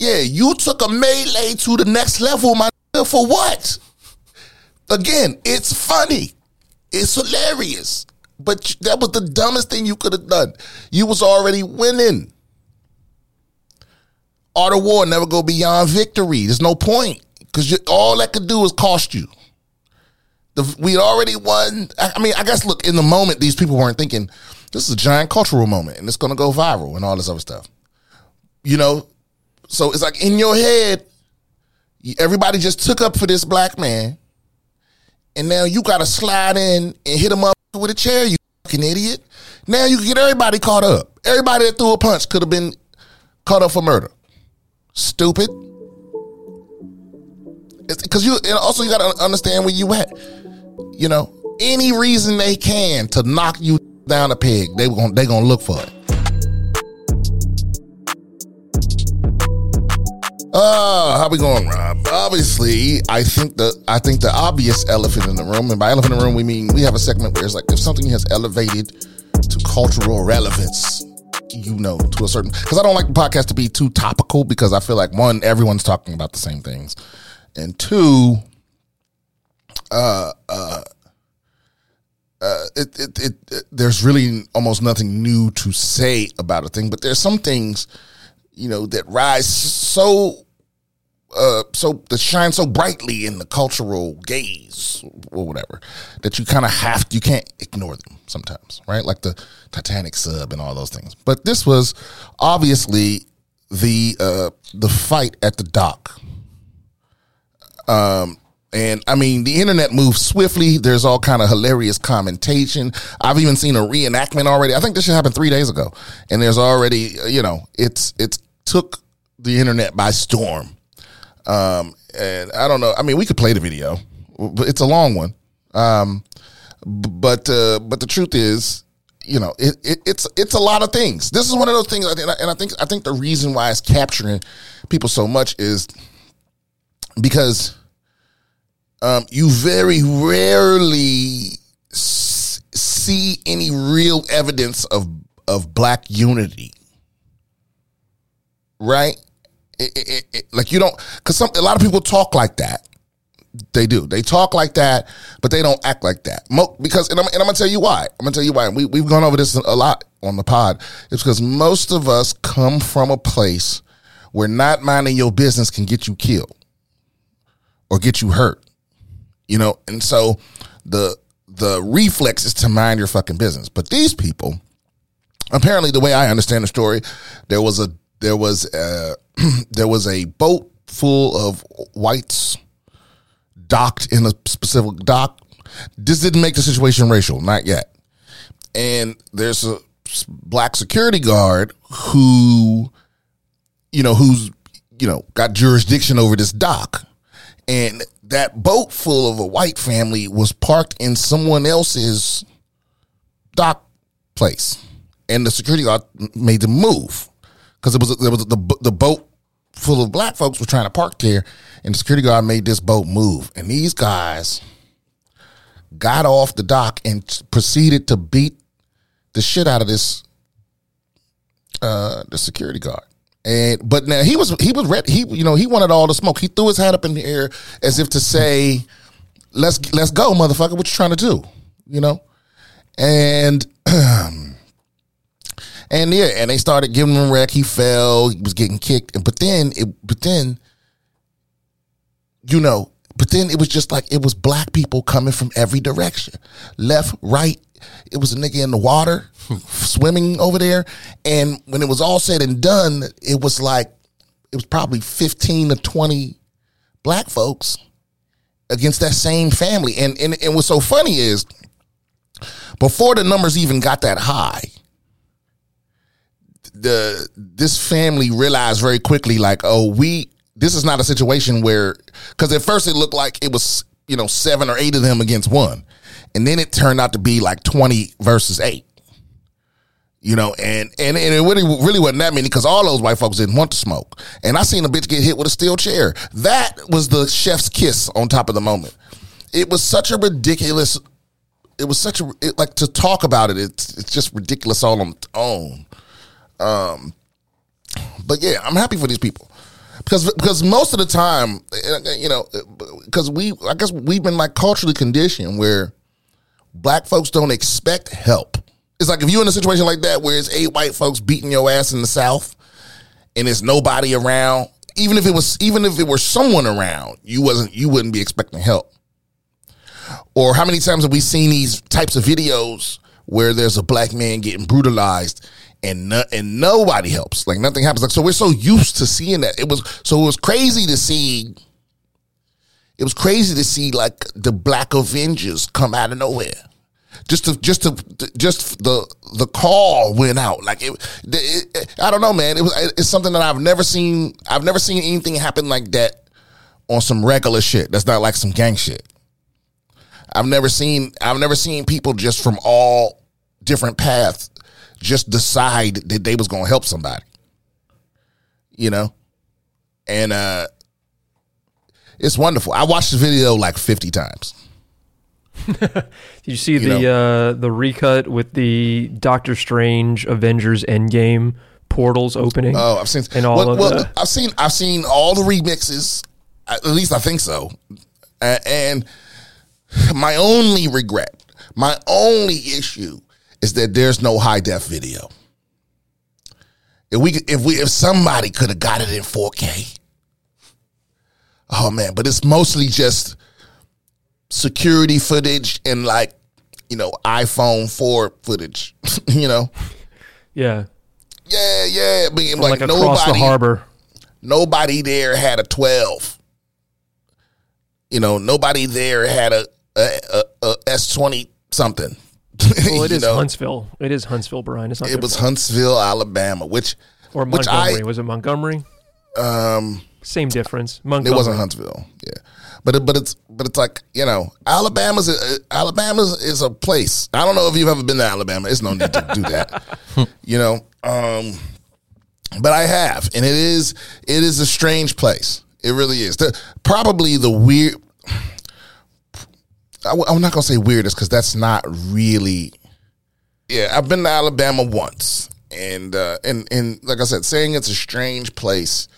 Yeah, you took a melee to the next level, my nigga, for what? Again, it's funny. It's hilarious. But that was the dumbest thing you could have done. You was already winning. Art of war never go beyond victory. There's no point because all that could do is cost you. The, we already won. I, I mean, I guess look in the moment, these people weren't thinking this is a giant cultural moment and it's going to go viral and all this other stuff. You know, so it's like in your head, everybody just took up for this black man, and now you got to slide in and hit him up with a chair. You fucking idiot! Now you get everybody caught up. Everybody that threw a punch could have been caught up for murder. Stupid. Because you and also you got to understand where you at. You know, any reason they can to knock you down a peg, they going they gonna look for it. Uh, how we going, Rob? Obviously, I think the I think the obvious elephant in the room, and by elephant in the room we mean we have a segment where it's like if something has elevated to cultural relevance, you know, to a certain because I don't like the podcast to be too topical because I feel like one, everyone's talking about the same things, and two, uh, uh, uh, it, it, it, it, there's really almost nothing new to say about a thing, but there's some things, you know, that rise so, uh, so that shine so brightly in the cultural gaze or whatever that you kind of have you can't ignore them sometimes, right? Like the Titanic sub and all those things. But this was obviously the uh, the fight at the dock. Um, and I mean, the internet moves swiftly. There's all kind of hilarious commentation. I've even seen a reenactment already. I think this should happen three days ago, and there's already, you know, it's it's took the internet by storm. Um, and I don't know. I mean, we could play the video, but it's a long one. Um, but uh, but the truth is, you know, it, it, it's it's a lot of things. This is one of those things, and I, and I think I think the reason why it's capturing people so much is because um, you very rarely see any real evidence of of black unity, right? It, it, it, like you don't, because some a lot of people talk like that. They do. They talk like that, but they don't act like that. Mo- because, and I'm, and I'm gonna tell you why. I'm gonna tell you why. We we've gone over this a lot on the pod. It's because most of us come from a place where not minding your business can get you killed or get you hurt you know, and so the the reflex is to mind your fucking business. But these people, apparently, the way I understand the story, there was a there was a, there was a boat full of whites docked in a specific dock. This didn't make the situation racial, not yet. And there's a black security guard who, you know, who's you know got jurisdiction over this dock, and that boat full of a white family was parked in someone else's dock place, and the security guard made them move because it was there was the the boat full of black folks were trying to park there, and the security guard made this boat move, and these guys got off the dock and proceeded to beat the shit out of this uh the security guard. And but now he was he was ready. He you know he wanted all the smoke. He threw his hat up in the air as if to say, "Let's let's go, motherfucker. What you trying to do?" You know, and and yeah, and they started giving him wreck. He fell. He was getting kicked. And but then it but then you know but then it was just like it was black people coming from every direction, left, right. It was a nigga in the water swimming over there. And when it was all said and done, it was like, it was probably 15 to 20 black folks against that same family. And, and, and what's so funny is before the numbers even got that high, the this family realized very quickly, like, oh, we this is not a situation where because at first it looked like it was you know seven or eight of them against one, and then it turned out to be like twenty versus eight. You know, and and and it really really wasn't that many because all those white folks didn't want to smoke. And I seen a bitch get hit with a steel chair. That was the chef's kiss on top of the moment. It was such a ridiculous. It was such a it, like to talk about it. It's it's just ridiculous all on its own. Um, but yeah, I'm happy for these people. Because because most of the time, you know, because we I guess we've been like culturally conditioned where black folks don't expect help. It's like if you're in a situation like that where it's eight white folks beating your ass in the South and there's nobody around, even if it was even if it were someone around, you wasn't you wouldn't be expecting help. Or how many times have we seen these types of videos where there's a black man getting brutalized and no, and nobody helps. Like nothing happens. Like so we're so used to seeing that. It was so it was crazy to see it was crazy to see like the black Avengers come out of nowhere. Just to just to just the the call went out like it, it, it I don't know man it was it's something that I've never seen I've never seen anything happen like that on some regular shit that's not like some gang shit. I've never seen I've never seen people just from all different paths just decide that they was gonna help somebody. You know? And uh it's wonderful. I watched the video like 50 times. Did you see you the uh, the recut with the Doctor Strange Avengers Endgame portals opening? Oh, I've seen and all well, of well, the- I've seen I've seen all the remixes. At least I think so. And my only regret, my only issue is that there's no high def video. If we if we if somebody could have got it in 4K. Oh man, but it's mostly just security footage and like, you know, iPhone 4 footage, you know. Yeah. Yeah, yeah, I mean, like, like across nobody, the harbor. Nobody there had a 12. You know, nobody there had a a, a, a S20 something. Well, it is know? Huntsville. It is Huntsville, Brian. It's not. It was. Huntsville, Alabama, which or Montgomery. I, was it Montgomery? Um, same difference. Montgomery. It wasn't Huntsville. Yeah, but it, but it's but it's like you know, Alabama's a, Alabama is a place. I don't know if you've ever been to Alabama. It's no need to do that. you know, um, but I have, and it is it is a strange place. It really is. The, probably the weird I, am not gonna say weirdest because that's not really. Yeah, I've been to Alabama once, and uh, and and like I said, saying it's a strange place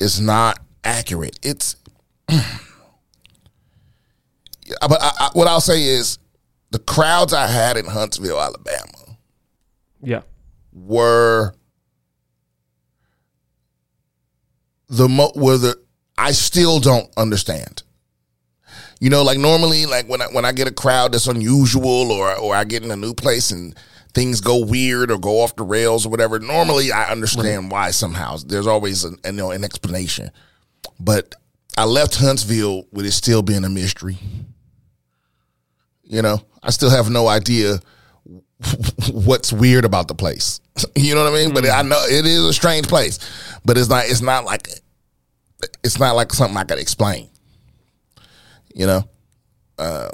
is not accurate. It's, but I, I, what I'll say is the crowds I had in Huntsville, Alabama, yeah, were the mo were the I still don't understand. You know, like normally, like when I when I get a crowd that's unusual, or or I get in a new place and things go weird or go off the rails or whatever. Normally, I understand why somehow. There's always an, you know an explanation, but I left Huntsville with it still being a mystery. You know, I still have no idea what's weird about the place. you know what I mean? But hmm. I know it is a strange place, but it's not. It's not like it's not like something I could explain you know. Um,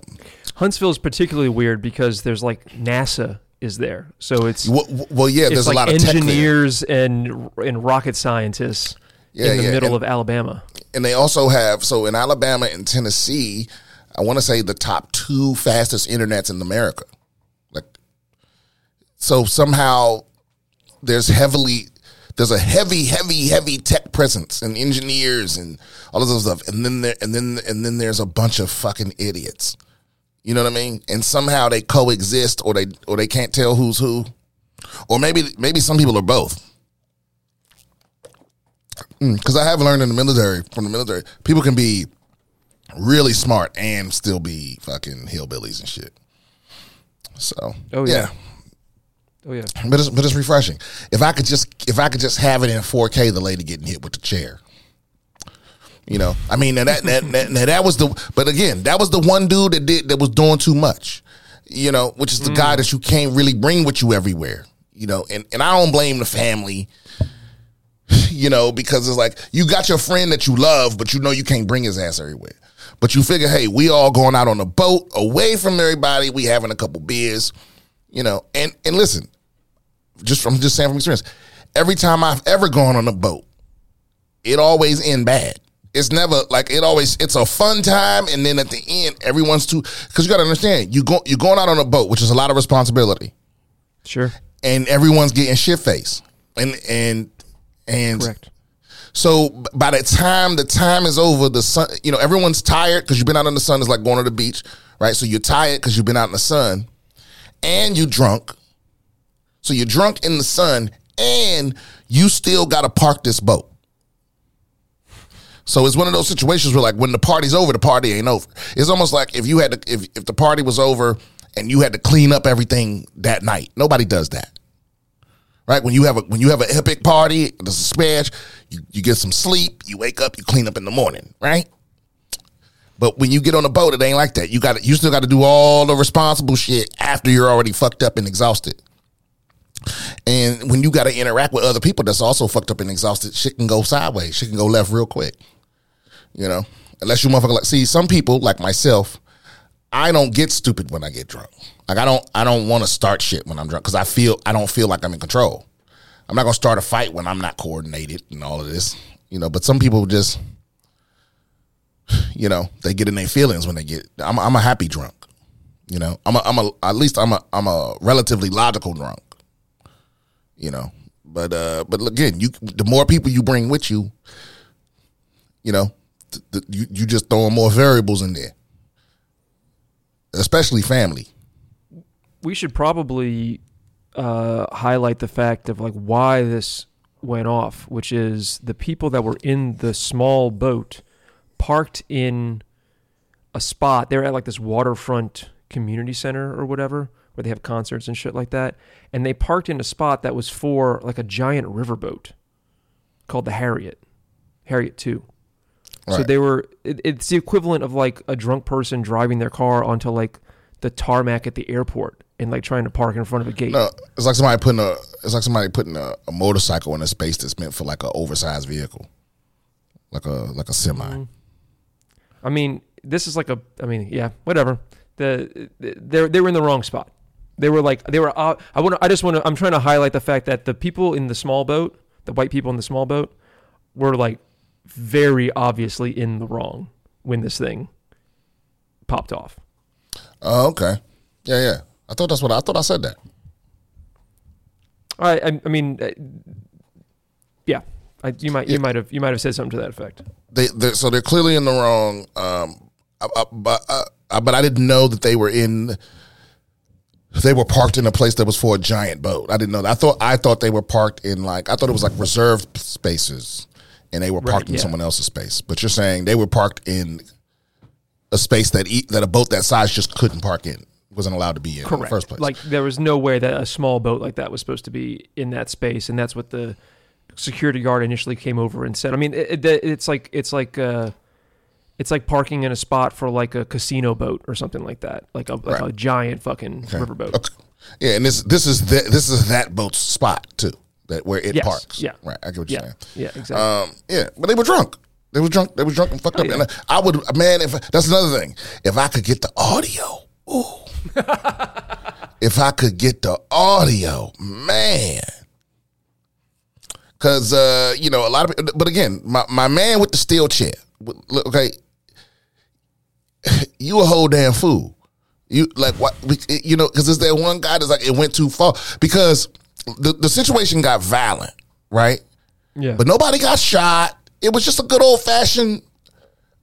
Huntsville is particularly weird because there's like NASA is there, so it's well, well yeah. There's like a lot of engineers and and rocket scientists yeah, in the yeah. middle and, of Alabama. And they also have so in Alabama and Tennessee, I want to say the top two fastest internets in America. Like, so somehow there's heavily there's a heavy, heavy, heavy tech presence and engineers and all of those stuff. And then there, and then, and then there's a bunch of fucking idiots. You know what I mean? And somehow they coexist or they, or they can't tell who's who. Or maybe, maybe some people are both. Because mm, I have learned in the military, from the military, people can be really smart and still be fucking hillbillies and shit. So, oh yeah. yeah. Oh yeah, but it's but it's refreshing. If I could just if I could just have it in 4K, the lady getting hit with the chair. You know, I mean, that that, that, that, that was the. But again, that was the one dude that did that was doing too much. You know, which is the mm. guy that you can't really bring with you everywhere. You know, and and I don't blame the family. You know, because it's like you got your friend that you love, but you know you can't bring his ass everywhere. But you figure, hey, we all going out on a boat away from everybody. We having a couple beers you know, and and listen, just from just saying from experience, every time I've ever gone on a boat, it always end bad. It's never like it always. It's a fun time, and then at the end, everyone's too because you got to understand you go you're going out on a boat, which is a lot of responsibility. Sure. And everyone's getting shit faced, and and and correct. So by the time the time is over, the sun, you know, everyone's tired because you've been out in the sun. It's like going to the beach, right? So you're tired because you've been out in the sun, and you drunk. So you're drunk in the sun, and you still got to park this boat. So it's one of those situations where, like, when the party's over, the party ain't over. It's almost like if you had to, if if the party was over and you had to clean up everything that night. Nobody does that right? When you have a when you have an epic party, there's a smash, you, you get some sleep, you wake up, you clean up in the morning, right? But when you get on a boat, it ain't like that. You got you still got to do all the responsible shit after you're already fucked up and exhausted. And when you got to interact with other people that's also fucked up and exhausted, shit can go sideways. Shit can go left real quick. You know, unless you motherfucker like see some people like myself, I don't get stupid when I get drunk. Like I don't I don't want to start shit when I'm drunk because I feel I don't feel like I'm in control. I'm not gonna start a fight when I'm not coordinated and all of this, you know. But some people just, you know, they get in their feelings when they get. I'm I'm a happy drunk, you know. I'm a I'm a at least I'm a I'm a relatively logical drunk, you know. But uh, but again, you the more people you bring with you, you know, th- th- you you just throwing more variables in there, especially family we should probably uh, highlight the fact of like why this went off, which is the people that were in the small boat parked in a spot. They're at like this waterfront community center or whatever, where they have concerts and shit like that. And they parked in a spot that was for like a giant riverboat called the Harriott, Harriott Two. Right. So they were. It, it's the equivalent of like a drunk person driving their car onto like the tarmac at the airport and like trying to park in front of a gate. No, it's like somebody putting a it's like somebody putting a, a motorcycle in a space that's meant for like an oversized vehicle, like a like a semi. Mm-hmm. I mean, this is like a. I mean, yeah, whatever. The they they were in the wrong spot. They were like they were. Uh, I want. I just want to. I'm trying to highlight the fact that the people in the small boat, the white people in the small boat, were like very obviously in the wrong when this thing popped off. Oh, okay. Yeah, yeah. I thought that's what I, I thought I said that. I I, I mean, uh, yeah. I, you might you might have you might have said something to that effect. They so they're clearly in the wrong. Um, I, I, but I, but I didn't know that they were in. They were parked in a place that was for a giant boat. I didn't know that. I thought I thought they were parked in like I thought it was like reserved spaces, and they were parked right, in yeah. someone else's space. But you're saying they were parked in a space that that a boat that size just couldn't park in wasn't allowed to be in, Correct. in the first place. Like there was no way that a small boat like that was supposed to be in that space, and that's what the security guard initially came over and said. I mean, it, it, it's like it's like uh, it's like parking in a spot for like a casino boat or something like that, like a like right. a giant fucking okay. riverboat. Okay. Yeah, and this this is the, this is that boat's spot too, that where it yes. parks. Yeah, right. I get what you're saying. Yeah, exactly. Um, yeah, but they were drunk. They were drunk. They were drunk and fucked oh, up. Yeah. And I would, man. If that's another thing, if I could get the audio, ooh, if I could get the audio, man. Cause uh, you know, a lot of but again, my, my man with the steel chair, okay, you a whole damn fool. You like what you know, because there's that one guy that's like it went too far because the, the situation got violent, right? Yeah. But nobody got shot. It was just a good old fashioned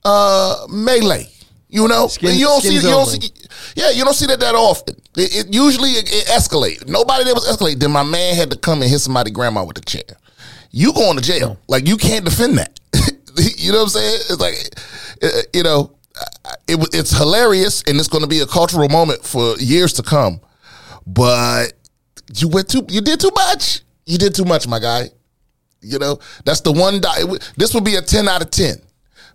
uh melee. You know, Skin, you don't see, you don't see, yeah, you don't see that that often. It, it usually it, it escalates. Nobody that was escalate. Then my man had to come and hit somebody grandma with the chair. You going to jail? Like you can't defend that. you know what I'm saying? It's like, uh, you know, it, it's hilarious and it's going to be a cultural moment for years to come. But you went too, you did too much. You did too much, my guy. You know, that's the one. This would be a ten out of ten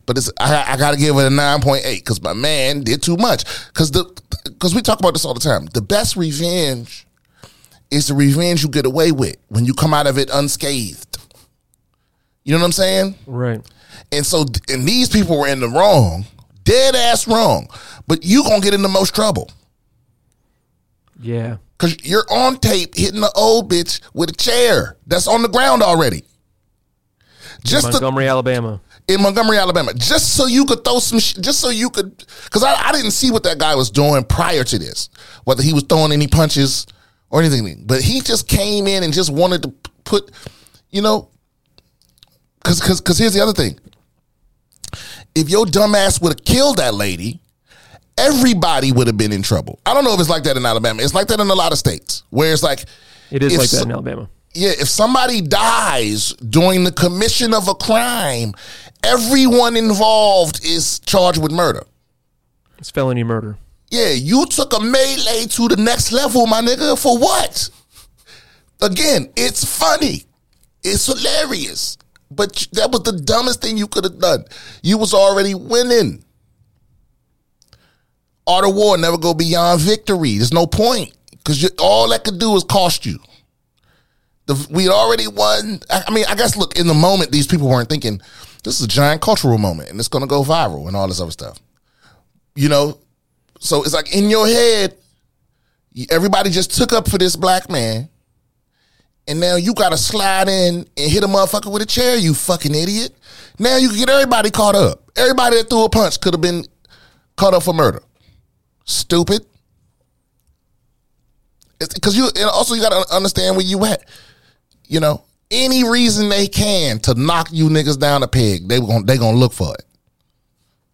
but it's I, I got to give it a nine point eight because my man did too much. Because the because we talk about this all the time. The best revenge is the revenge you get away with when you come out of it unscathed. You know what I'm saying? Right. And so, and these people were in the wrong, dead ass wrong. But you gonna get in the most trouble. Yeah. Cause you're on tape hitting the old bitch with a chair that's on the ground already. Just Montgomery, Alabama in Montgomery, Alabama, just so you could throw some, sh- just so you could, because I, I didn't see what that guy was doing prior to this, whether he was throwing any punches or anything. But he just came in and just wanted to put, you know, Cause, cause, cause here's the other thing. If your dumbass would have killed that lady, everybody would have been in trouble. I don't know if it's like that in Alabama. It's like that in a lot of states where it's like It is like that in Alabama. yeah, if somebody dies during the commission of a crime, everyone involved is charged with murder. It's felony murder. Yeah, you took a melee to the next level, my nigga. For what? Again, it's funny. It's hilarious. But that was the dumbest thing you could have done. You was already winning. Art of war never go beyond victory. There's no point. Because all that could do is cost you. The, we already won. I, I mean, I guess, look, in the moment, these people weren't thinking, this is a giant cultural moment and it's going to go viral and all this other stuff. You know, so it's like in your head, everybody just took up for this black man, and now you got to slide in and hit a motherfucker with a chair. You fucking idiot! Now you can get everybody caught up. Everybody that threw a punch could have been caught up for murder. Stupid. Because you and also you got to understand where you at. You know, any reason they can to knock you niggas down a peg, they to they gonna look for it.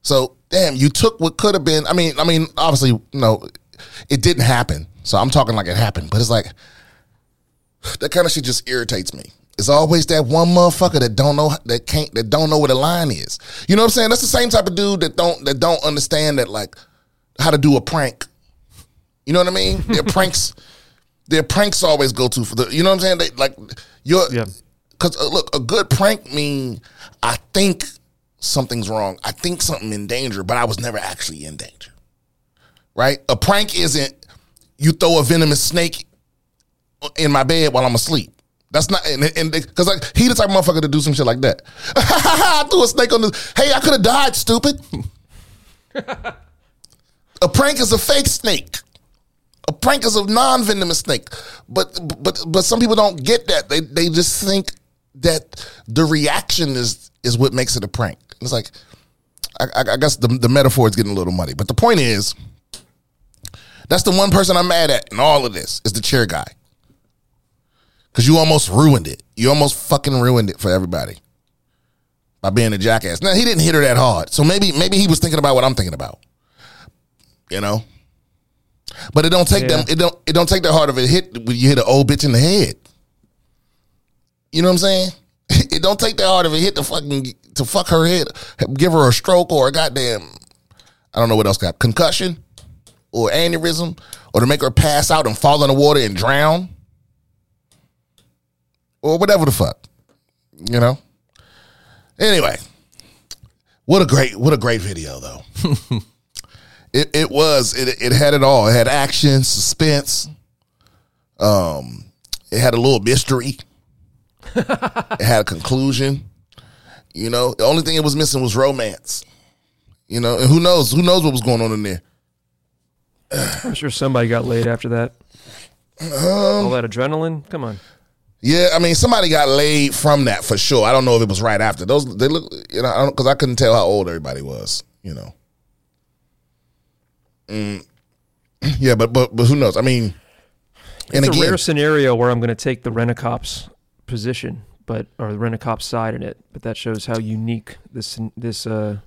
So damn, you took what could have been. I mean, I mean, obviously, no, it didn't happen. So I'm talking like it happened, but it's like that kind of shit just irritates me. It's always that one motherfucker that don't know that can't that don't know where the line is. You know what I'm saying? That's the same type of dude that don't that don't understand that like how to do a prank. You know what I mean? Their pranks, their pranks always go to for the. You know what I'm saying? They like you're Yeah. because uh, look, a good prank mean I think something's wrong. I think something in danger, but I was never actually in danger. Right? A prank isn't you throw a venomous snake in my bed while I'm asleep. That's not and because like he the type of motherfucker to do some shit like that. I threw a snake on the. Hey, I could have died, stupid. a prank is a fake snake. A prank is a non-venomous snake. But but but some people don't get that. They they just think that the reaction is is what makes it a prank. It's like I, I, guess the the metaphor is getting a little muddy. But the point is, that's the one person I'm mad at in all of this is the chair guy. Cause you almost ruined it. You almost fucking ruined it for everybody by being a jackass. Now he didn't hit her that hard, so maybe maybe he was thinking about what I'm thinking about. You know, but it don't take Yeah. them. It don't. It don't take that hard of a hit when you hit an old bitch in the head. You know what I'm saying? It don't take that hard of a hit to fucking to fuck her head, give her a stroke or a goddamn. I don't know what else got concussion or aneurysm or to make her pass out and fall in the water and drown or whatever the fuck. You know. Anyway, what a great what a great video though. it it was it it had it all. It had action, suspense. Um, it had a little mystery. it had a conclusion. You know, the only thing it was missing was romance. You know, and who knows? Who knows what was going on in there? I'm sure somebody got laid after that. Um, All that adrenaline. Come on. Yeah, I mean, somebody got laid from that for sure. I don't know if it was right after those. They look, you know, because I, couldn't tell how old everybody was. You know. Mm. Yeah, but but but who knows? I mean, and it's a again, rare scenario where I'm going to take the rent-a-cop's position, but or the rent-a-cop side in it. But that shows how unique this this uh,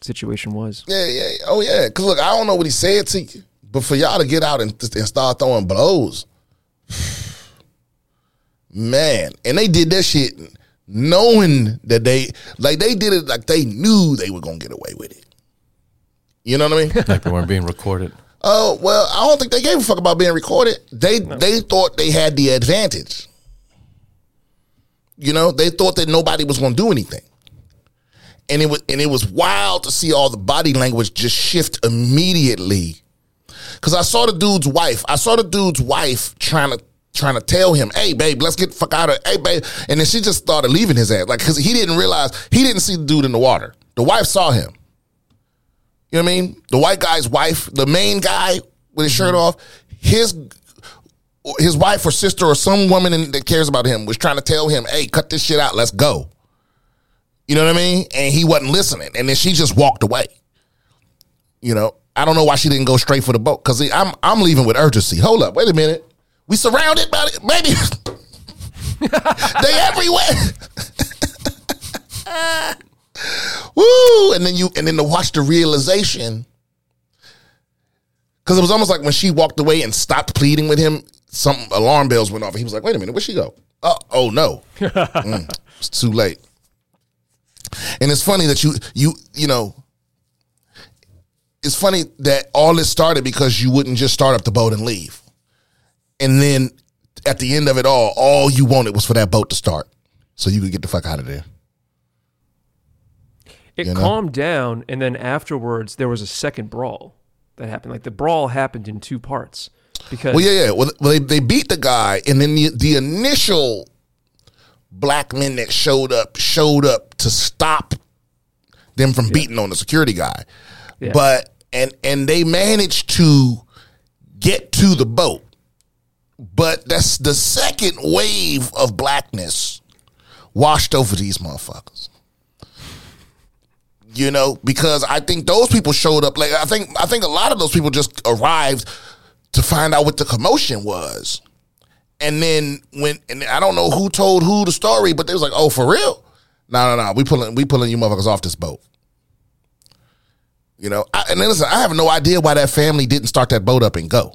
situation was. yeah, yeah, oh yeah. Because look, I don't know what he said to you, but for y'all to get out and, and start throwing blows, man, and they did that shit knowing that they like they did it like they knew they were gonna get away with it. You know what I mean? like they weren't being recorded. Oh well, I don't think they gave a fuck about being recorded. They they thought they had the advantage. You know, they thought that nobody was going to do anything, and it was and it was wild to see all the body language just shift immediately. Because I saw the dude's wife. I saw the dude's wife trying to trying to tell him, "Hey, babe, let's get the fuck out of hey, babe," and then she just started leaving his ass, like because he didn't realize he didn't see the dude in the water. The wife saw him. You know what I mean? The white guy's wife, the main guy with his shirt mm-hmm. off, his his wife or sister or some woman in, that cares about him was trying to tell him, "Hey, cut this shit out. Let's go." You know what I mean? And he wasn't listening, and then she just walked away. You know, I don't know why she didn't go straight for the boat because I'm I'm leaving with urgency. Hold up, wait a minute. We surrounded by it, baby. they everywhere. Woo! And then you and then to watch the realization. Cause it was almost like when she walked away and stopped pleading with him, some alarm bells went off. And he was like, wait a minute, where'd she go? Oh, oh no. Mm, it's too late. And it's funny that you you you know it's funny that all this started because you wouldn't just start up the boat and leave. And then at the end of it all, all you wanted was for that boat to start. So you could get the fuck out of there. It You know? calmed down, and then afterwards there was a second brawl that happened. Like the brawl happened in two parts because Well, yeah, yeah. Well, they, they beat the guy, and then the, the initial black men that showed up showed up to stop them from beating on the security guy. Yeah. But and and they managed to get to the boat. But that's the second wave of blackness washed over these motherfuckers. You know, because I think those people showed up like I think I think a lot of those people just arrived to find out what the commotion was. And then when and I don't know who told who the story, but they was like, "Oh, for real? No, no, no. We pulling we pulling you motherfuckers off this boat." You know, I, and then listen, I have no idea why that family didn't start that boat up and go.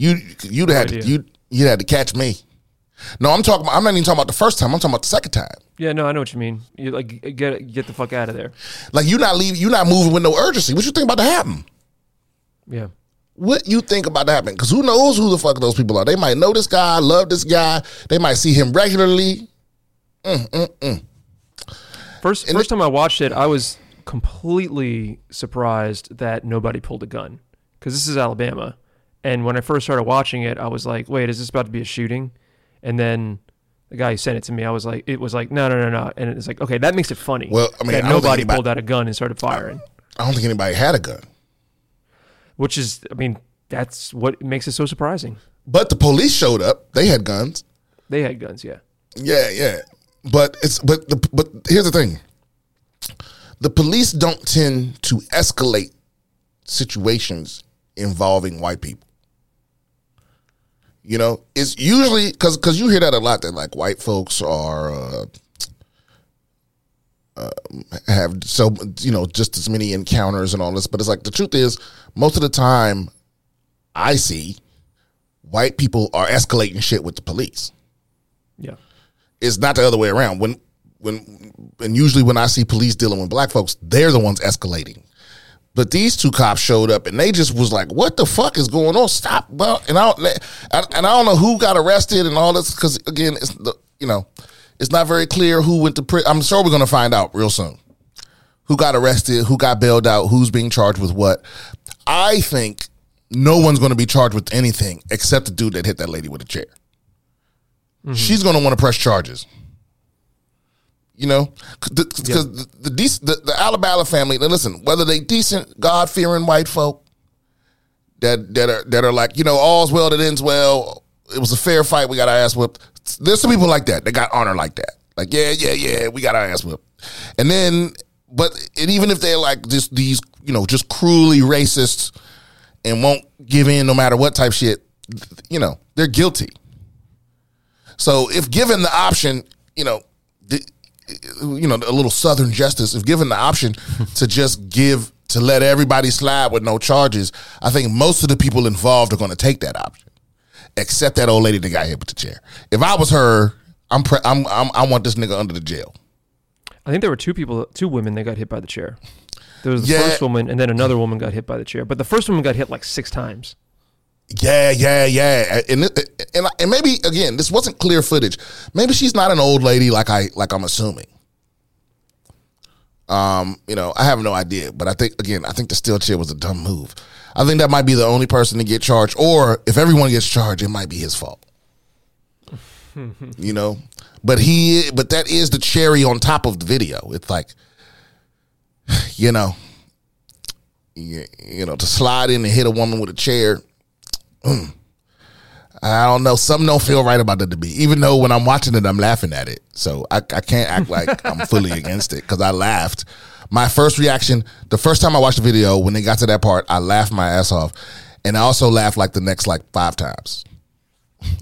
You you'd had to, idea. you you had to catch me. No, I'm talking. About, I'm not even talking about the first time. I'm talking about the second time. yeah, no, I know what you mean. You like get get the fuck out of there. Like you're not leave. You're not moving with no urgency. What you think about to happen? Yeah, What you think about to happen? Because who knows who the fuck those people are? They might know this guy, love this guy. They might see him regularly. Mm, mm, mm. first first time I watched it, I was completely surprised that nobody pulled a gun because this is Alabama, and when I first started watching it, I was like, wait, is this about to be a shooting? And then. The guy who sent it to me, I was like, it was like, no, no, no, no, and it's like, okay, that makes it funny. Well, I mean, that I nobody anybody- pulled out a gun and started firing. I don't think anybody had a gun. which is i mean that's what makes it so surprising But the police showed up. They had guns. they had guns yeah Yeah, yeah. But it's but the but here's the thing. The police don't tend to escalate situations involving white people. You know, it's usually because because you hear that a lot that like white folks are uh, uh, have so you know just as many encounters and all this, but it's like the truth is most of the time I see white people are escalating shit with the police yeah it's not the other way around. When when and usually when I see police dealing with black folks, they're the ones escalating. But these two cops showed up and they just was like, "What the fuck is going on? Stop!" Well, and I don't, and I don't know who got arrested and all this because again, it's the you know, it's not very clear who went to prison. I'm sure we're gonna find out real soon who got arrested, who got bailed out, who's being charged with what. I think no one's going to be charged with anything except the dude that hit that lady with a chair. Mm-hmm. She's going to want to press charges. You know, because the, the, the, the the Alabama family. Now listen, whether they decent, God fearing white folk that that are that are like you know all's well that ends well. It was a fair fight. We got our ass whipped. There's some people like that. They got honor like that. Like yeah, yeah, yeah. We got our ass whipped. And then, but and even if they're like just these, you know, just cruelly racist and won't give in no matter what type shit, you know, they're guilty. So if given the option, you know, the, you know, a little Southern justice, if given the option to just give to let everybody slide with no charges, I think most of the people involved are going to take that option, except that old lady that got hit with the chair. If I was her, I'm, pre- I'm, I'm I want this nigga under the jail. i think there were two people two women that got hit by the chair there was the Yeah. first woman and then another woman got hit by the chair but the first woman got hit like six times Yeah, yeah, yeah, and and and maybe again, this wasn't clear footage. Maybe she's not an old lady like I like I'm assuming. Um, you know, I have no idea, but I think again, I think the steel chair was a dumb move. I think that might be the only person to get charged, or if everyone gets charged, it might be his fault. you know, but he, but that is the cherry on top of the video. It's like, you know, you, you know, to slide in and hit a woman with a chair. I don't know. Something don't feel right about it to me. Even though when I'm watching it, I'm laughing at it. So I, I can't act like I'm fully against it because I laughed. My first reaction, the first time I watched the video, when they got to that part, I laughed my ass off. And I also laughed like the next like five times.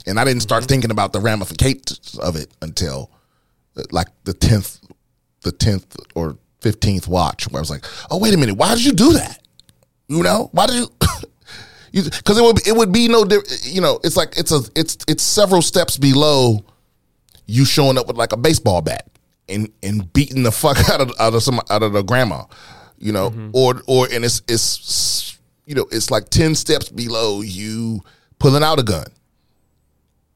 And I didn't start mm-hmm. thinking about the ramifications of it until uh, like the tenth, the tenth or fifteenth watch, where I was like, oh wait a minute, why did you do that? You know, why did you? Because it would it would be no, you know, it's like it's a it's it's several steps below you showing up with like a baseball bat and and beating the fuck out of out of some out of the grandma, you know, mm-hmm. or or and it's it's you know it's like ten steps below you pulling out a gun.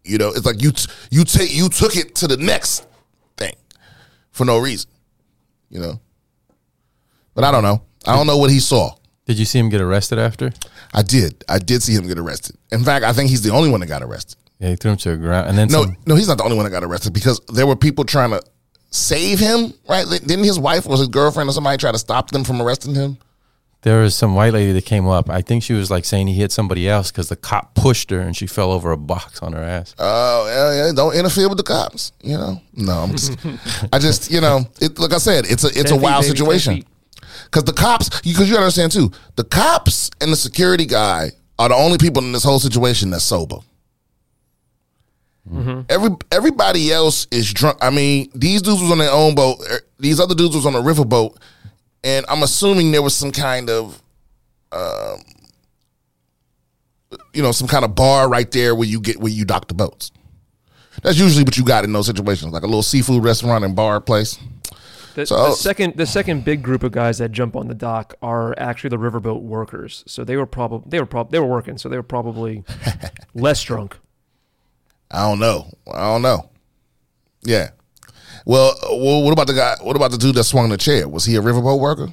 You know, it's like you you take you took it to the next thing for no reason. You know, but I don't know. I don't know what he saw. Did you see him get arrested after? I did. I did see him get arrested. In fact, I think he's the only one that got arrested. Yeah, he threw him to the ground, and then no, some- no, he's not the only one that got arrested because there were people trying to save him. Right? Didn't his wife or his girlfriend or somebody try to stop them from arresting him? There was some white lady that came up. I think she was like saying he hit somebody else because the cop pushed her and she fell over a box on her ass. Oh yeah, yeah. Don't interfere with the cops. You know. No, I'm just. I just you know. It, like I said, it's a it's a wild situation. Because the cops, because you understand too, the cops and the security guy are the only people in this whole situation that's sober. Mm-hmm. Every everybody else is drunk. I mean, these dudes was on their own boat. Er, these other dudes was on a river boat, and I'm assuming there was some kind of, um, you know, some kind of bar right there where you get where you dock the boats. That's usually what you got in those situations, like a little seafood restaurant and bar place. The, so, the second the second big group of guys that jump on the dock are actually the riverboat workers. So they were probably they were prob- they were working, so they were probably less drunk. I don't know. I don't know. Yeah. Well, well, what about the guy? What about the dude that swung the chair? Was he a riverboat worker?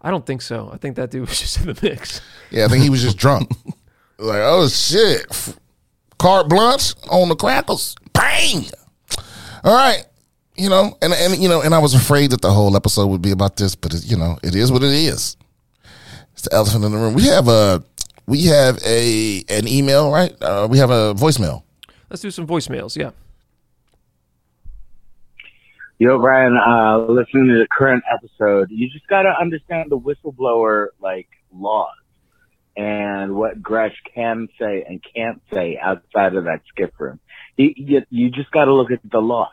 I don't think so. I think that dude was just in the mix. Yeah, I think he was just drunk. like, oh shit, carte blanche on the crackles, bang. All right, you know, and and you know, and I was afraid that the whole episode would be about this, but it, you know, it is what it is. It's the elephant in the room. We have a we have a an email, right? Uh, we have a voicemail. Let's do some voicemails. Yeah. Yo, Brian, uh, listening to the current episode, you just got to understand the whistleblower like laws and what Grusch can say and can't say outside of that SCIF room. He, you, you just got to look at the law.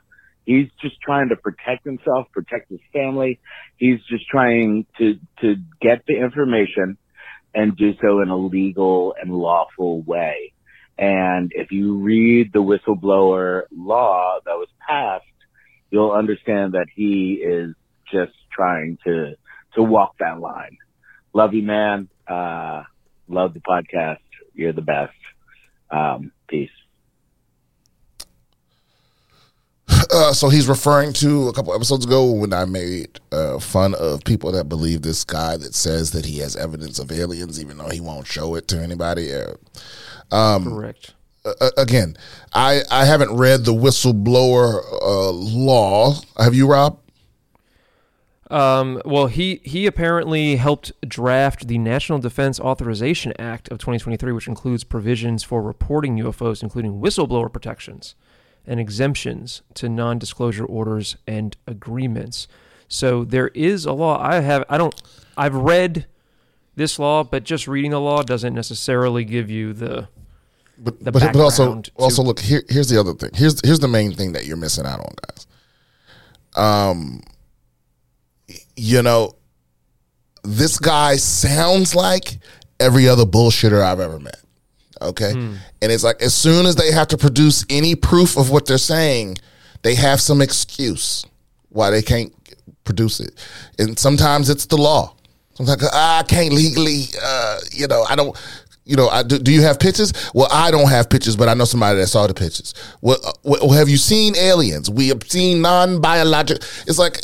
He's just trying to protect himself, protect his family. He's just trying to to get the information and do so in a legal and lawful way. And if you read the whistleblower law that was passed, you'll understand that he is just trying to, to walk that line. Love you, man. Uh, love the podcast. You're the best. Um, peace. Uh, so he's referring to a couple episodes ago when I made uh, fun of people that believe this guy that says that he has evidence of aliens, even though he won't show it to anybody. Uh, um, Correct. Uh, again, I I haven't read the whistleblower uh, law. Have you, Rob? Um, well, he he apparently helped draft the National Defense Authorization Act of 2023, which includes provisions for reporting UFOs, including whistleblower protections and exemptions to non-disclosure orders and agreements. So there is a law. I have I don't I've read this law, but just reading the law doesn't necessarily give you the but but, but also also look here. Here's the other thing. Here's here's the main thing that you're missing out on, guys. Um, you know, this guy sounds like every other bullshitter I've ever met. Okay, hmm. and it's like as soon as they have to produce any proof of what they're saying, they have some excuse why they can't produce it, and sometimes it's the law. Sometimes ah, I can't legally, uh, you know, I don't you know, I, do, do, you have pictures? Well, I don't have pictures, but I know somebody that saw the pictures. Well, uh, well have you seen aliens? We have seen non-biological. It's like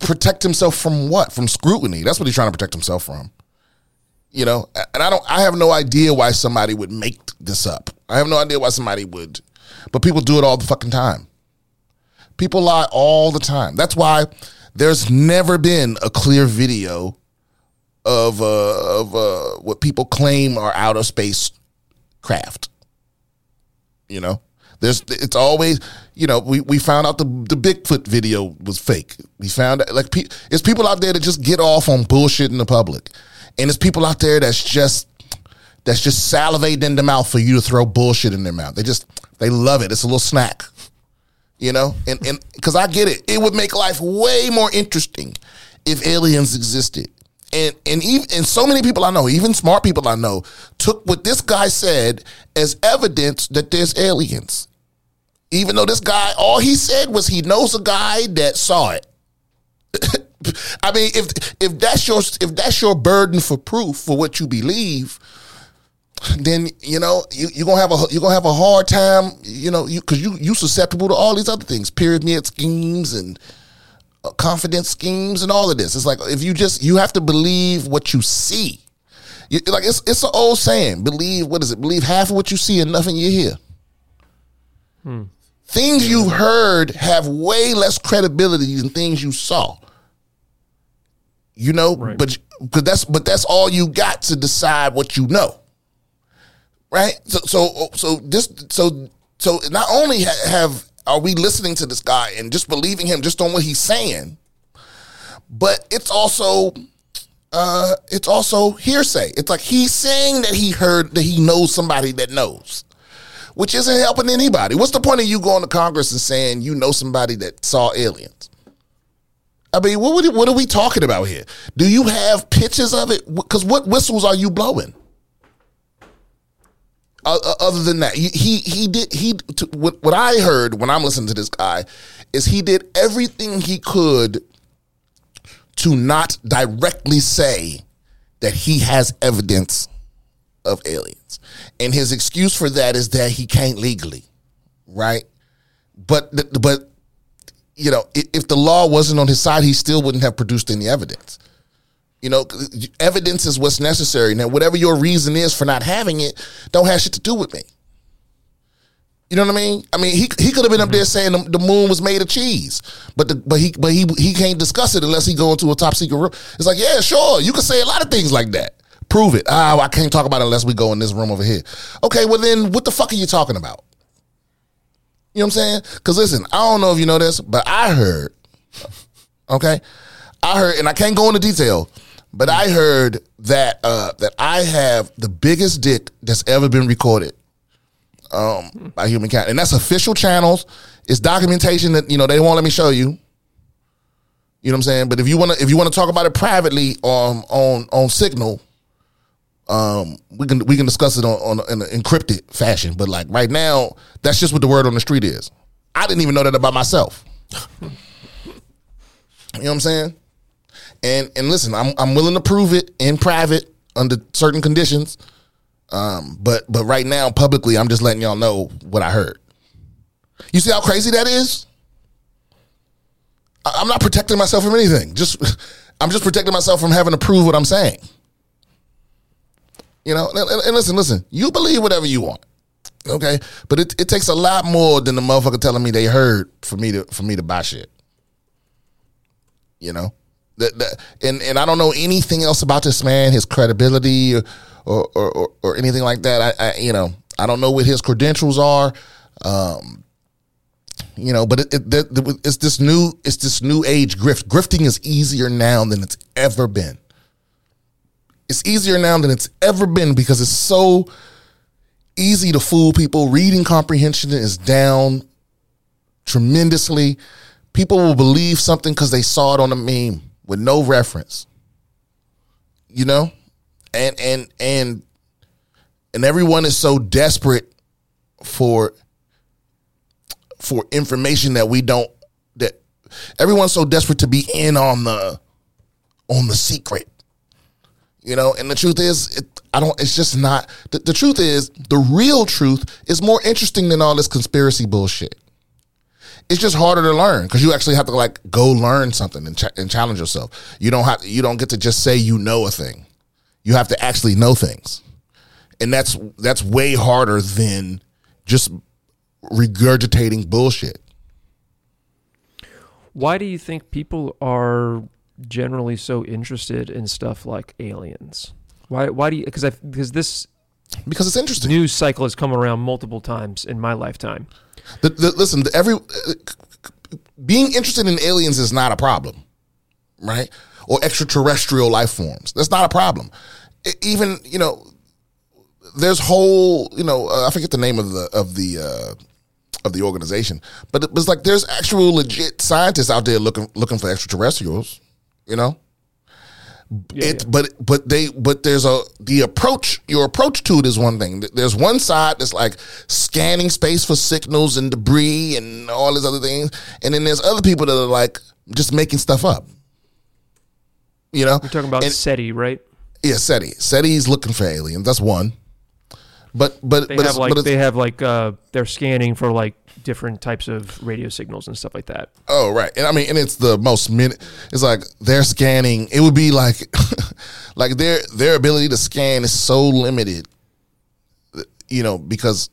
protect himself from what? From scrutiny. That's what he's trying to protect himself from. You know, and I don't. I have no idea why somebody would make this up. I have no idea why somebody would, but people do it all the fucking time. People lie all the time. That's why there's never been a clear video of uh, of uh, what people claim are outer space craft. You know, there's it's always you know we, we found out the the Bigfoot video was fake. We found out like pe- it's people out there that just get off on bullshit in the public, and there's people out there that's just that's just salivating in the mouth for you to throw bullshit in their mouth. They just they love it. It's a little snack. You know, and and because I get it, it would make life way more interesting if aliens existed. And and even and so many people I know, even smart people I know, took what this guy said as evidence that there's aliens. Even though this guy, all he said was he knows a guy that saw it. I mean, if if that's your if that's your burden for proof for what you believe, then you know you you're gonna have a you're gonna have a hard time. You know, because you you susceptible to all these other things, pyramid schemes and uh, confidence schemes and all of this. It's like if you just you have to believe what you see. You, like it's it's an old saying: believe what is it? Believe half of what you see and nothing you hear. Things you've heard have way less credibility than things you saw. You know, Right. but because that's but that's all you got to decide what you know, right? So so so this so so not only have are we listening to this guy and just believing him just on what he's saying, but it's also uh it's also hearsay. It's like he's saying that he heard that he knows somebody that knows which isn't helping anybody. What's the point of you going to Congress and saying you know somebody that saw aliens? I mean, what would- what are we talking about here? Do you have pictures of it? Because what whistles are you blowing? Uh, uh, other than that, he he, did he. What I heard when I'm listening to this guy is he did everything he could to not directly say that he has evidence of aliens. And his excuse for that is that he can't legally, right? But but you know, if the law wasn't on his side, he still wouldn't have produced any evidence. You know, evidence is what's necessary. Now, whatever your reason is for not having it, don't have shit to do with me. You know what I mean? I mean, he he could have been up there saying the, the moon was made of cheese, but the, but he but he he can't discuss it unless he go into a top secret room. It's like, yeah, sure, you can say a lot of things like that. Prove it. Ah, I can't talk about it unless we go in this room over here. Okay, well then, what the fuck are you talking about? You know what I'm saying? Because listen, I don't know if you know this, but I heard. Okay, I heard, and I can't go into detail, but I heard that uh, that I have the biggest dick that's ever been recorded um, by human humankind, and that's official channels. It's documentation that you know they won't let me show you. You know what I'm saying? But if you want to, if you want to talk about it privately on on on Signal, um, we can we can discuss it on, on in an encrypted fashion. But like right now, that's just what the word on the street is. I didn't even know that about myself. you know what I'm saying? And and listen, I'm I'm willing to prove it in private under certain conditions. Um, but but right now, publicly, I'm just letting y'all know what I heard. You see how crazy that is? I- I'm not protecting myself from anything. Just I'm just protecting myself from having to prove what I'm saying. You know, and, and- listen, listen. You believe whatever you want, okay? But it, it takes a lot more than the motherfucker telling me they heard for me to for me to buy shit. You know, that, that and and I don't know anything else about this man, his credibility or or or, or, anything like that. I, I you know I don't know what his credentials are. Um, you know, but it, it, it's this new it's this new age grift. Grifting is easier now than it's ever been. It's easier now than it's ever been because it's so easy to fool people. Reading comprehension is down tremendously. People will believe something because they saw it on a meme with no reference. You know? And and and and everyone is so desperate for for information that we don't that everyone's so desperate to be in on the on the secret you know and the truth is it, i don't it's just not the, the truth is the real truth is more interesting than all this conspiracy bullshit. It's just harder to learn because you actually have to like go learn something and, ch- and challenge yourself. You don't have you don't get to just say you know a thing. You have to actually know things. And that's that's way harder than just regurgitating bullshit. Why do you think people are generally so interested in stuff like aliens? Why? Why do you? Because I because this because it's interesting news cycle has come around multiple times in my lifetime. The, the, listen, the, every uh, being interested in aliens is not a problem, right? Or extraterrestrial life forms. That's not a problem. Even you know, there's whole you know uh, I forget the name of the of the uh, of the organization. But it was like there's actual legit scientists out there looking looking for extraterrestrials. You know, Yeah, it yeah. but but they but there's a the approach your approach to it is one thing. There's one side that's like scanning space for signals and debris and all these other things. And then there's other people that are like just making stuff up. You know? You're talking about and, SETI, right? yeah SETI. SETI's looking for aliens. That's one. But but They but have like but they have like uh, they're scanning for like different types of radio signals and stuff like that. Oh right, and I mean, and it's the most minute. It's like they're scanning. It would be like, like their their ability to scan is so limited, you know, because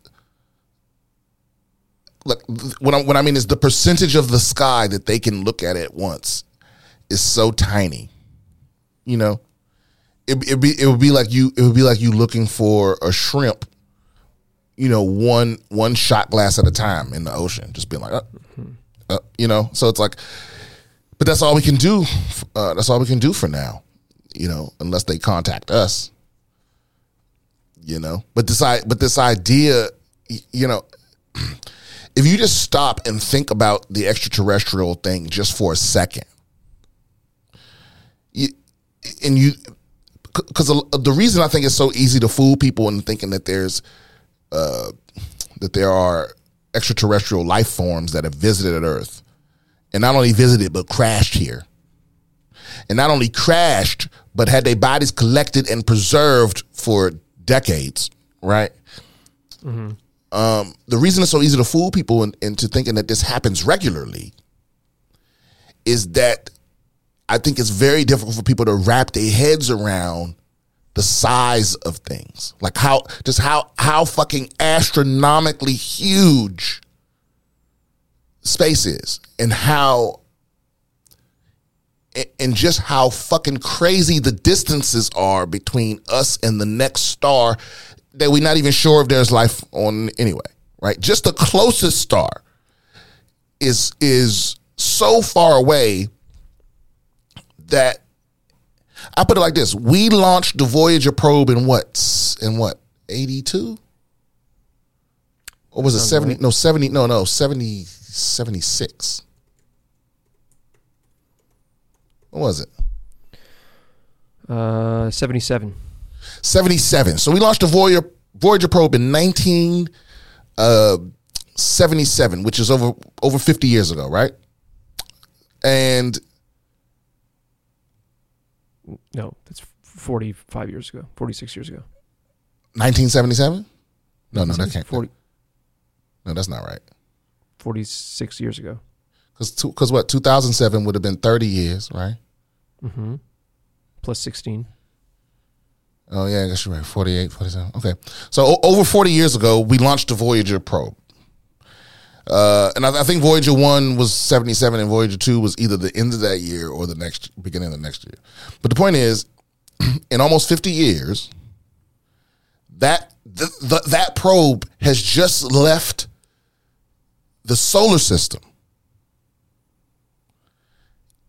like what I what I mean is the percentage of the sky that they can look at at once is so tiny, you know. It it be it would be like you it would be like you looking for a shrimp, you know, one one shot glass at a time in the ocean, just being like. Uh, uh, you know so it's like but that's all we can do uh, that's all we can do for now you know unless they contact us you know but this i but this idea you know if you just stop and think about the extraterrestrial thing just for a second you, and you because the reason i think it's so easy to fool people in thinking that there's uh, that there are extraterrestrial life forms that have visited Earth, and not only visited but crashed here, and not only crashed but had their bodies collected and preserved for decades. Right. Um, the reason it's so easy to fool people in- into thinking that this happens regularly is that I think it's very difficult for people to wrap their heads around the size of things. Like how just how how fucking astronomically huge space is and how and just how fucking crazy the distances are between us and the next star that we're not even sure if there's life on anyway right? Just the closest star is is so far away that I put it like this: We launched the Voyager probe in what? In what? Eighty-two? Or was it seventy? No, seventy. No, no, 70, 76. What was it? Uh, seventy-seven. 77. So we launched the Voyager Voyager probe in 1977, which is over over 50 years ago, right? And No, that's forty-five years ago. Forty-six years ago. 1977? No, no, that can't. 40, No, that's not right. 46 years ago. Because what 2007 would have been 30 years, right? Mm-hmm. Plus sixteen. Oh yeah, I guess you're right. 48, 47. Okay, so o- over 40 years ago, we launched the Voyager probe. Uh, and I, I think Voyager one was 77, and Voyager two was either the end of that year or the next beginning of the next year. But the point is, in almost 50 years, that th- th- that probe has just left the solar system.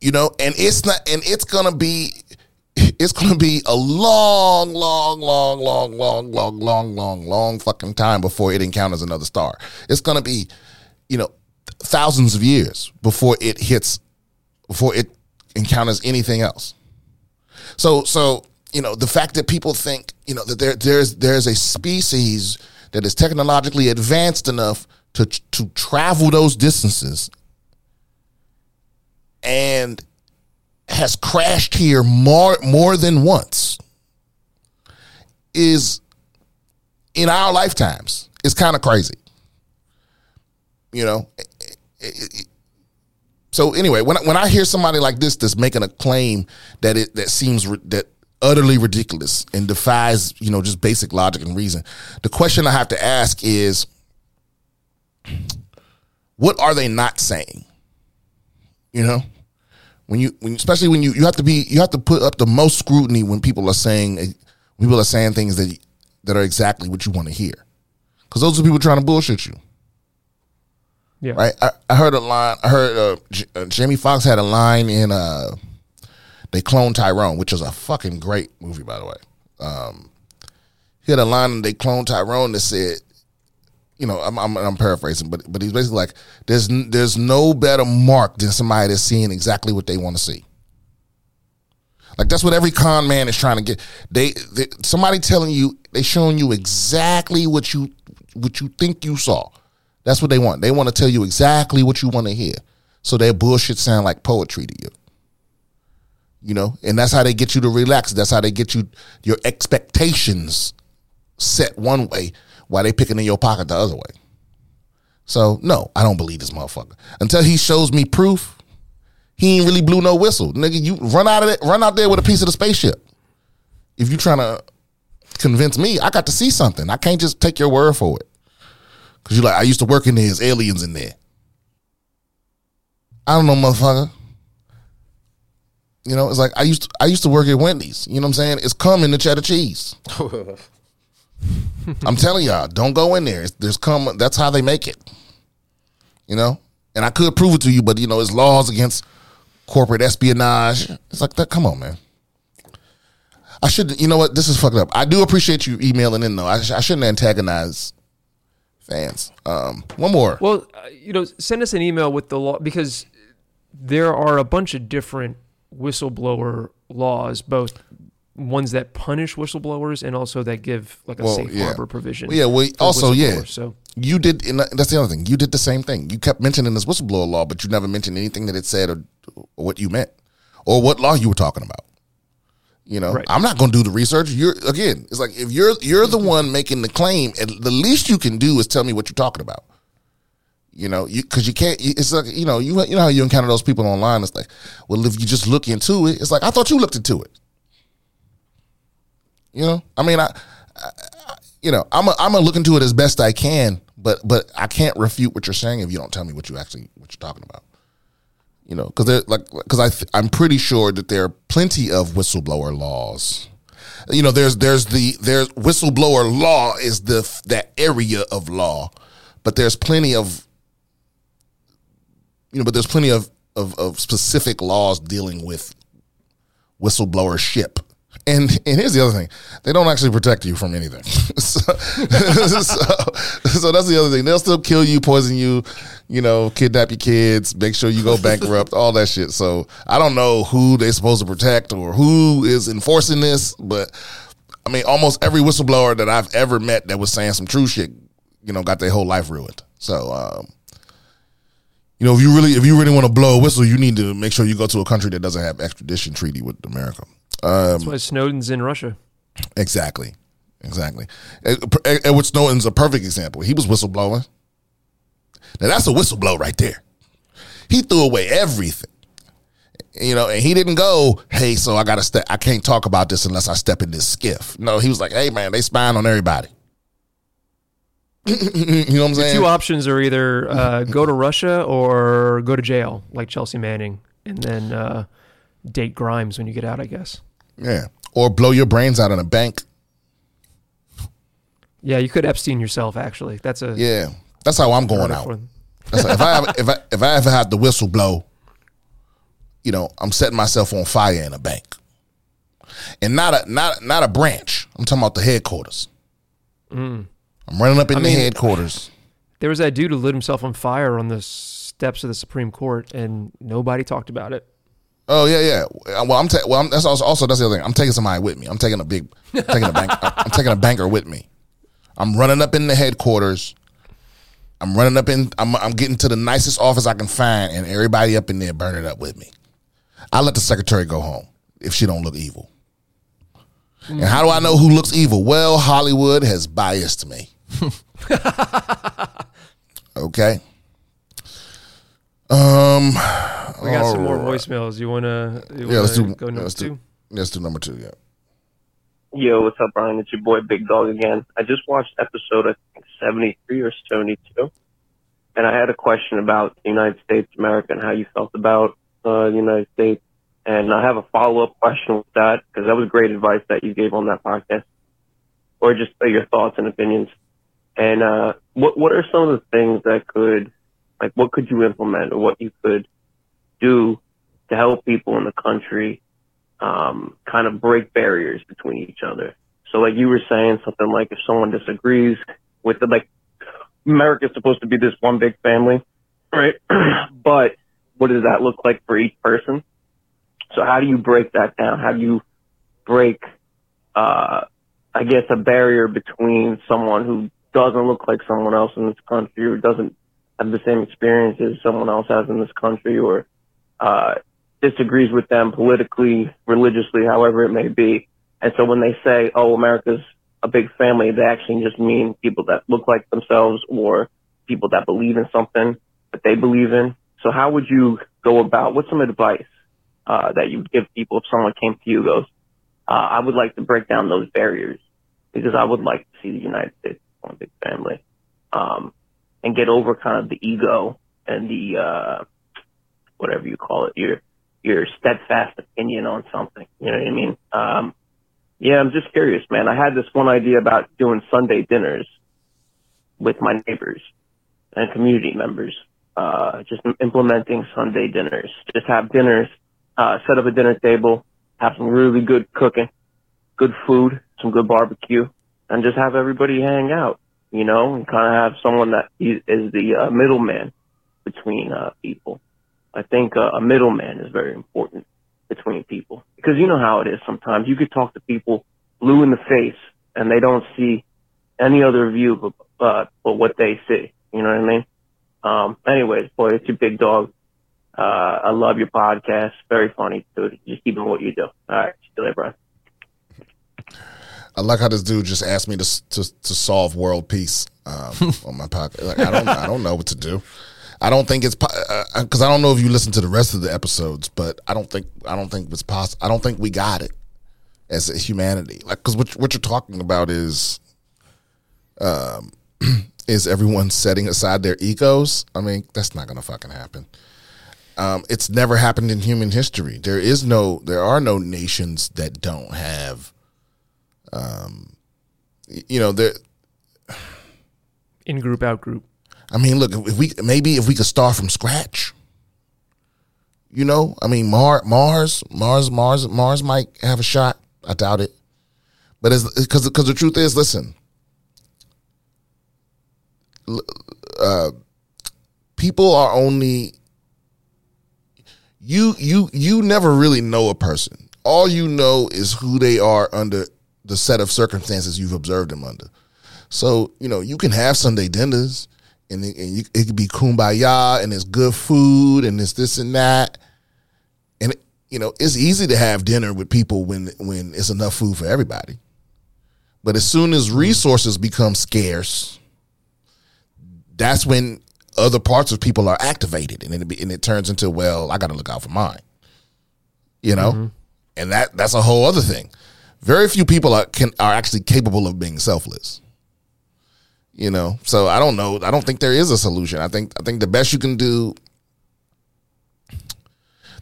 You know, and it's not, and it's gonna be, it's gonna be a long, long, long, long, long, long, long, long, long fucking time before it encounters another star. It's gonna be, you know, thousands of years before it hits, before it encounters anything else. So, so you know, the fact that people think, you know, that there there's there's a species that is technologically advanced enough to to travel those distances and has crashed here more more than once is in our lifetimes is kind of crazy you know eh, eh, eh, so anyway when I, when I hear somebody like this that's making a claim that it that seems that utterly ridiculous and defies you know just basic logic and reason the question i have to ask is what are they not saying? You know? When you when especially when you you have to be you have to put up the most scrutiny when people are saying people are saying things that that are exactly what you want to hear. Because those are people trying to bullshit you Yeah. right i, I heard a line i heard uh, J- uh, jamie Foxx had a line in uh they cloned tyrone which is a fucking great movie by the way um he had a line in they cloned tyrone that said you know, I'm, I'm, I'm paraphrasing, but but he's basically like, there's n- there's no better mark than somebody that's seeing exactly what they want to see. Like that's what every con man is trying to get. They, they somebody telling you they showing you exactly what you what you think you saw. That's what they want. They want to tell you exactly what you want to hear. So their bullshit sound like poetry to you. You know, and that's how they get you to relax. That's how they get you your expectations set one way while they picking in your pocket the other way. So no, I don't believe this motherfucker until he shows me proof. He ain't really blew no whistle, nigga. You run out of it, run out there with a piece of the spaceship. If you trying to convince me, I got to see something. I can't just take your word for it. Cause you're like, I used to work in there. There's aliens in there. I don't know, motherfucker. You know, it's like I used to, I used to work at Wendy's. You know what I'm saying? It's cum in the cheddar cheese. I'm telling y'all, don't go in there. It's, there's cum. That's how they make it. You know, and I could prove it to you, but you know, it's laws against corporate espionage. It's like that. Come on, man. I should. You know what? This is fucked up. I do appreciate you emailing in though. I, sh- I shouldn't antagonize fans. Um, one more. Well, uh, you know, send us an email with the law because there are a bunch of different whistleblower laws, both ones that punish whistleblowers and also that give like a Well, safe yeah. harbor provision. Well, yeah. Well, also, yeah. So You did, and that's the other thing. You did the same thing. You kept mentioning this whistleblower law, but you never mentioned anything that it said or, or what you meant or what law you were talking about. You know, Right. I'm not going to do the research. You're again. It's like if you're you're the one making the claim, and the least you can do is tell me what you're talking about. You know, because you can't. you- It's like you know, you you know how you encounter those people online. It's like, well, if you just look into it, it's like I thought you looked into it. You know, I mean, I, I you know, I'm a, I'm gonna look into it as best I can, but but I can't refute what you're saying if you don't tell me what you actually what you're talking about. You know, because like because I th- I'm pretty sure that there are plenty of whistleblower laws. You know, there's there's the there's whistleblower law is the that area of law, but there's plenty of you know, but there's plenty of of, of specific laws dealing with whistleblowership. And and here's the other thing: they don't actually protect you from anything. so, so, so that's the other thing. They'll still kill you, poison you, you know, kidnap your kids, make sure you go bankrupt, all that shit. So I don't know who they're supposed to protect or who is enforcing this, but I mean, almost every whistleblower that I've ever met that was saying some true shit, you know, got their whole life ruined. So. um you know, if you really if you really want to blow a whistle, you need to make sure you go to a country that doesn't have extradition treaty with America. Um, that's why Snowden's in Russia. Exactly, exactly. Ed- Ed- Edward Snowden's a perfect example. He was whistleblowing. Now that's a whistleblow right there. He threw away everything, you know, and he didn't go, "Hey, so I got to step. I can't talk about this unless I step in this SCIF." No, he was like, "Hey, man, they spying on everybody." you know what I'm saying? Two options are either uh, go to Russia or go to jail, like Chelsea Manning, and then uh, date Grimes when you get out. I guess. yeah, or blow your brains out in a bank. Yeah, you could Epstein yourself. Actually, that's a Yeah, that's how I'm going out. That's like, if I ever, if I if I ever had the whistle blow, you know, I'm setting myself on fire in a bank, and not a not not a branch. I'm talking about the headquarters. I'm running up in the mean- headquarters. There was that dude who lit himself on fire on the steps of the Supreme Court, and nobody talked about it. Oh yeah, yeah. Well, I'm ta- well. I'm, that's also, also that's the other thing. I'm taking somebody with me. I'm taking a big, I'm taking a bank. I'm taking a banker with me. I'm running up in the headquarters. I'm running up in. I'm, I'm getting to the nicest office I can find, and everybody up in there burning up with me. I let the secretary go home if she don't look evil. And how do I know who looks evil? Well, Hollywood has biased me. okay. Um. We got some more alright. voicemails. You wanna? You Yeah, let's do. Go number let's two. do. Let's do number two. Yeah. Yo, what's up, Brian? It's your boy Big Dog again. I just watched episode I think, 73 or 72, and I had a question about the United States of America and how you felt about uh, the United States. And I have a follow up question with that because that was great advice that you gave on that podcast, or just uh, your thoughts and opinions. And uh, what what are some of the things that could, like, what could you implement or what you could do to help people in the country um, kind of break barriers between each other. So like you were saying something like if someone disagrees with the like America's supposed to be this one big family, right? but what does that look like for each person? So how do you break that down? How do you break, uh, I guess, a barrier between someone who doesn't look like someone else in this country or doesn't have the same experiences someone else has in this country or uh, disagrees with them politically, religiously, however it may be. And so when they say, oh, America's a big family, they actually just mean people that look like themselves or people that believe in something that they believe in. So how would you go about, what's some advice uh, that you would give people if someone came to you goes, uh, I would like to break down those barriers because I would like to see the United States one big family, um, and get over kind of the ego and the, uh, whatever you call it, your, your steadfast opinion on something. You know what I mean? Um, yeah, I'm just curious, man. I had this one idea about doing Sunday dinners with my neighbors and community members. Uh, just implementing Sunday dinners. Just have dinners, uh, set up a dinner table, have some really good cooking, good food, some good barbecue, and just have everybody hang out, you know, and kind of have someone that is the uh, middleman between uh, people. I think uh, a middleman is very important between people because you know how it is sometimes. You could talk to people blue in the face and they don't see any other view but, uh, but what they see. You know what I mean? Um, anyways, boy, it's your big dog. Uh, I love your podcast. Very funny, dude. Just keep doing what you do. All right. See you later, Brian. I like how this dude just asked me to to, to solve world peace um, on my podcast. Like I don't I don't know what to do. I don't think it's because uh, uh I don't know if you listen to the rest of the episodes, but I don't think I don't think it's possible. I don't think we got it as a humanity. Like because what what you're talking about is, um, is everyone setting aside their egos. I mean, that's not gonna fucking happen. Um, it's never happened in human history. There is no, there are no nations that don't have um, you know, there. In group, out group. I mean, look, if we maybe if we could start from scratch. You know, I mean, Mars, Mars, Mars, Mars, Mars might have a shot. I doubt it, but because because the truth is, listen, uh, people are only you you you never really know a person. All you know is who they are under the set of circumstances you've observed them under. So, you know, you can have Sunday dinners and it, and you, it could be kumbaya and it's good food and it's this and that. And, you know, it's easy to have dinner with people when, when it's enough food for everybody. But as soon as resources become scarce, that's when other parts of people are activated and it, and it turns into, well, I got to look out for mine. You know? Mm-hmm. And that that's a whole other thing very few people are can are actually capable of being selfless. You know, so I don't know. I don't think there is a solution. I think I think the best you can do,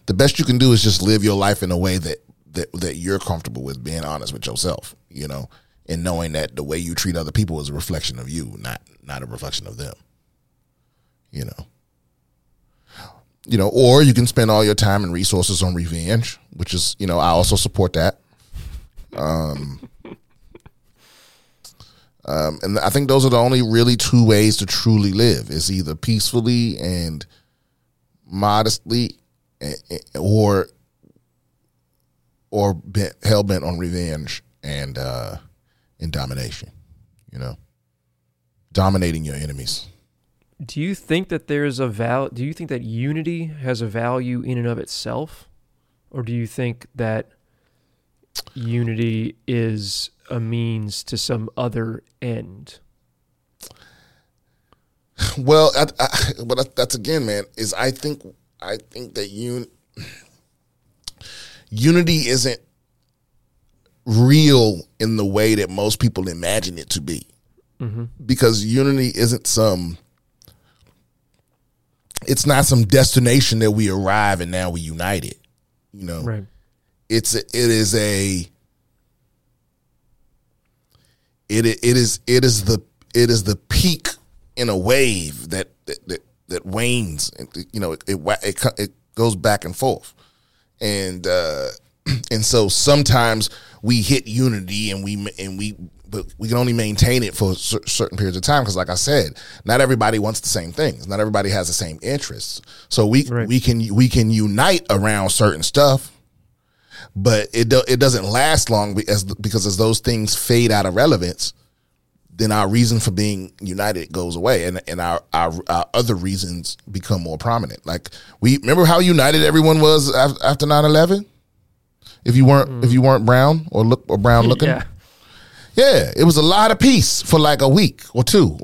the best you can do is just live your life in a way that that that you're comfortable with being honest with yourself. You know, and knowing that the way you treat other people is a reflection of you, not not a reflection of them. You know. You know, or you can spend all your time and resources on revenge, which is, you know, I also support that. Um, um, and I think those are the only really two ways to truly live: is either peacefully and modestly, or or hell bent on revenge and uh, and domination. You know, dominating your enemies. Do you think that there's a val? Do you think that unity has a value in and of itself, or do you think that unity is a means to some other end? Well, I, I, but that's again, man. Is I think I think that un, unity isn't real in the way that most people imagine it to be, mm-hmm. because unity isn't some. It's not some destination that we arrive and now we united. You know, right it's a, it is a it it is it is the it is the peak in a wave that that that, that wanes you know it, it it it goes back and forth and uh and so sometimes we hit unity and we and we but we can only maintain it for cer- certain periods of time because, like I said, not everybody wants the same things. Not everybody has the same interests. So we Right. we can we can unite around certain stuff, but it do, it doesn't last long because because as those things fade out of relevance, then our reason for being united goes away, and and our our, our other reasons become more prominent. Like we remember how united everyone was after 9-11? If you weren't if you weren't brown or look or brown looking, Yeah. Yeah, it was a lot of peace for like a week or two,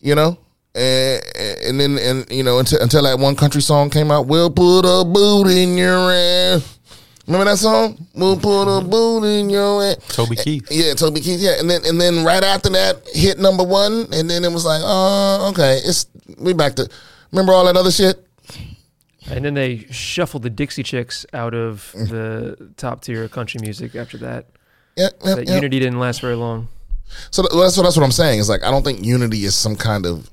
you know, and, and then and you know until until that one country song came out, we'll put a boot in your ass. Remember that song? We'll put a boot in your ass. Toby Keith. Yeah, Toby Keith. Yeah, and then and then right after that hit number one, and then it was like, oh, okay, it's we back to remember all that other shit. And then they shuffled the Dixie Chicks out of the top tier of country music after that. Yeah, yeah, That yeah. unity didn't last very long. So that's what that's what I'm saying. Is like I don't think unity is some kind of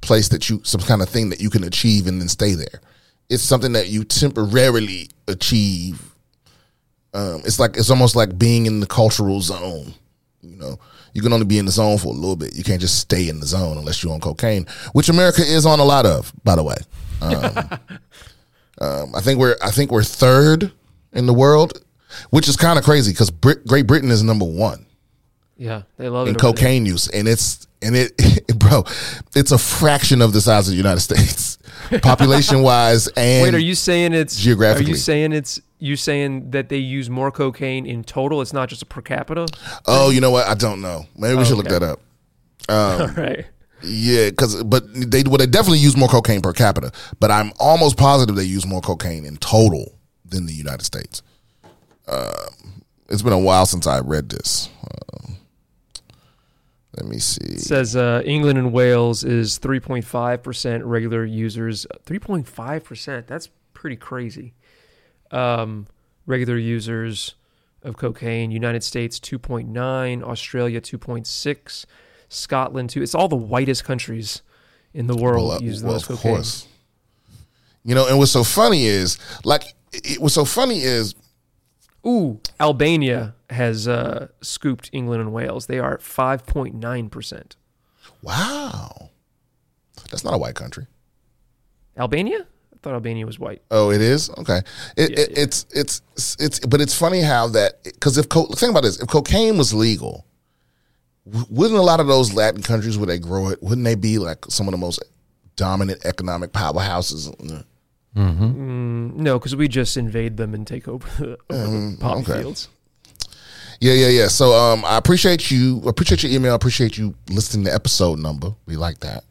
place that you some kind of thing that you can achieve and then stay there. It's something that you temporarily achieve. Um, it's like it's almost like being in the cultural zone. You know, you can only be in the zone for a little bit. You can't just stay in the zone unless you're on cocaine, which America is on a lot of, by the way. Um, um, I think we're I think we're third in the world, which is kind of crazy because Brit- Great Britain is number one Yeah, they love it. there. cocaine use, and it's and it, bro, it's a fraction of the size of the United States, population wise, and Wait, are you saying it's geographically. Are you saying it's you saying that they use more cocaine in total? It's not just a per capita. oh, you know what? I don't know. Maybe we should look okay. that up. Um, All right. Yeah, because but they well they definitely use more cocaine per capita, but I'm almost positive they use more cocaine in total than the United States. Um, it's been a while since I read this. Um, let me see. It says uh, England and Wales is 3.5 percent regular users. 3.5 percent. That's pretty crazy. Um, regular users of cocaine. United States 2.9. Australia 2.6. Scotland too. It's all the whitest countries in the world Well, uh, use the well, of cocaine. course. You know, and what's so funny is like it, what's so funny is Ooh, Albania has uh, scooped England and Wales. They are at 5.9 percent. wow, that's not a white country. Albania? I thought Albania was white. Oh, it is okay. It, Yeah, it, yeah. It's it's it's but it's funny how that because if co- think about this, if cocaine was legal, wouldn't a lot of those Latin countries where they grow it, wouldn't they be like some of the most dominant economic powerhouses? No, because we just invade them and take over the, over the poppy Mm, okay. fields. Yeah, yeah, yeah. So um, I appreciate you. Appreciate your email. Appreciate you listening to episode number. We like that.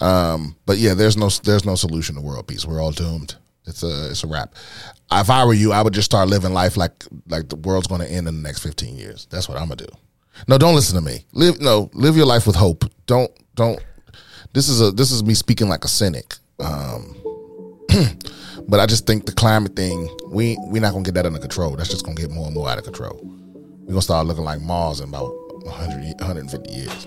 Um, but yeah, there's no there's no solution to world peace. We're all doomed. It's a it's a wrap. If I were you, I would just start living life like like the world's going to end in the next 15 years. That's what I'm gonna do. No, don't listen to me. Live no, live your life with hope. Don't don't. This is a this is me speaking like a cynic. Um, but I just think the climate thing we we're not gonna get that under control. That's just gonna get more and more out of control. We're gonna start looking like Mars in about 100, 150 years.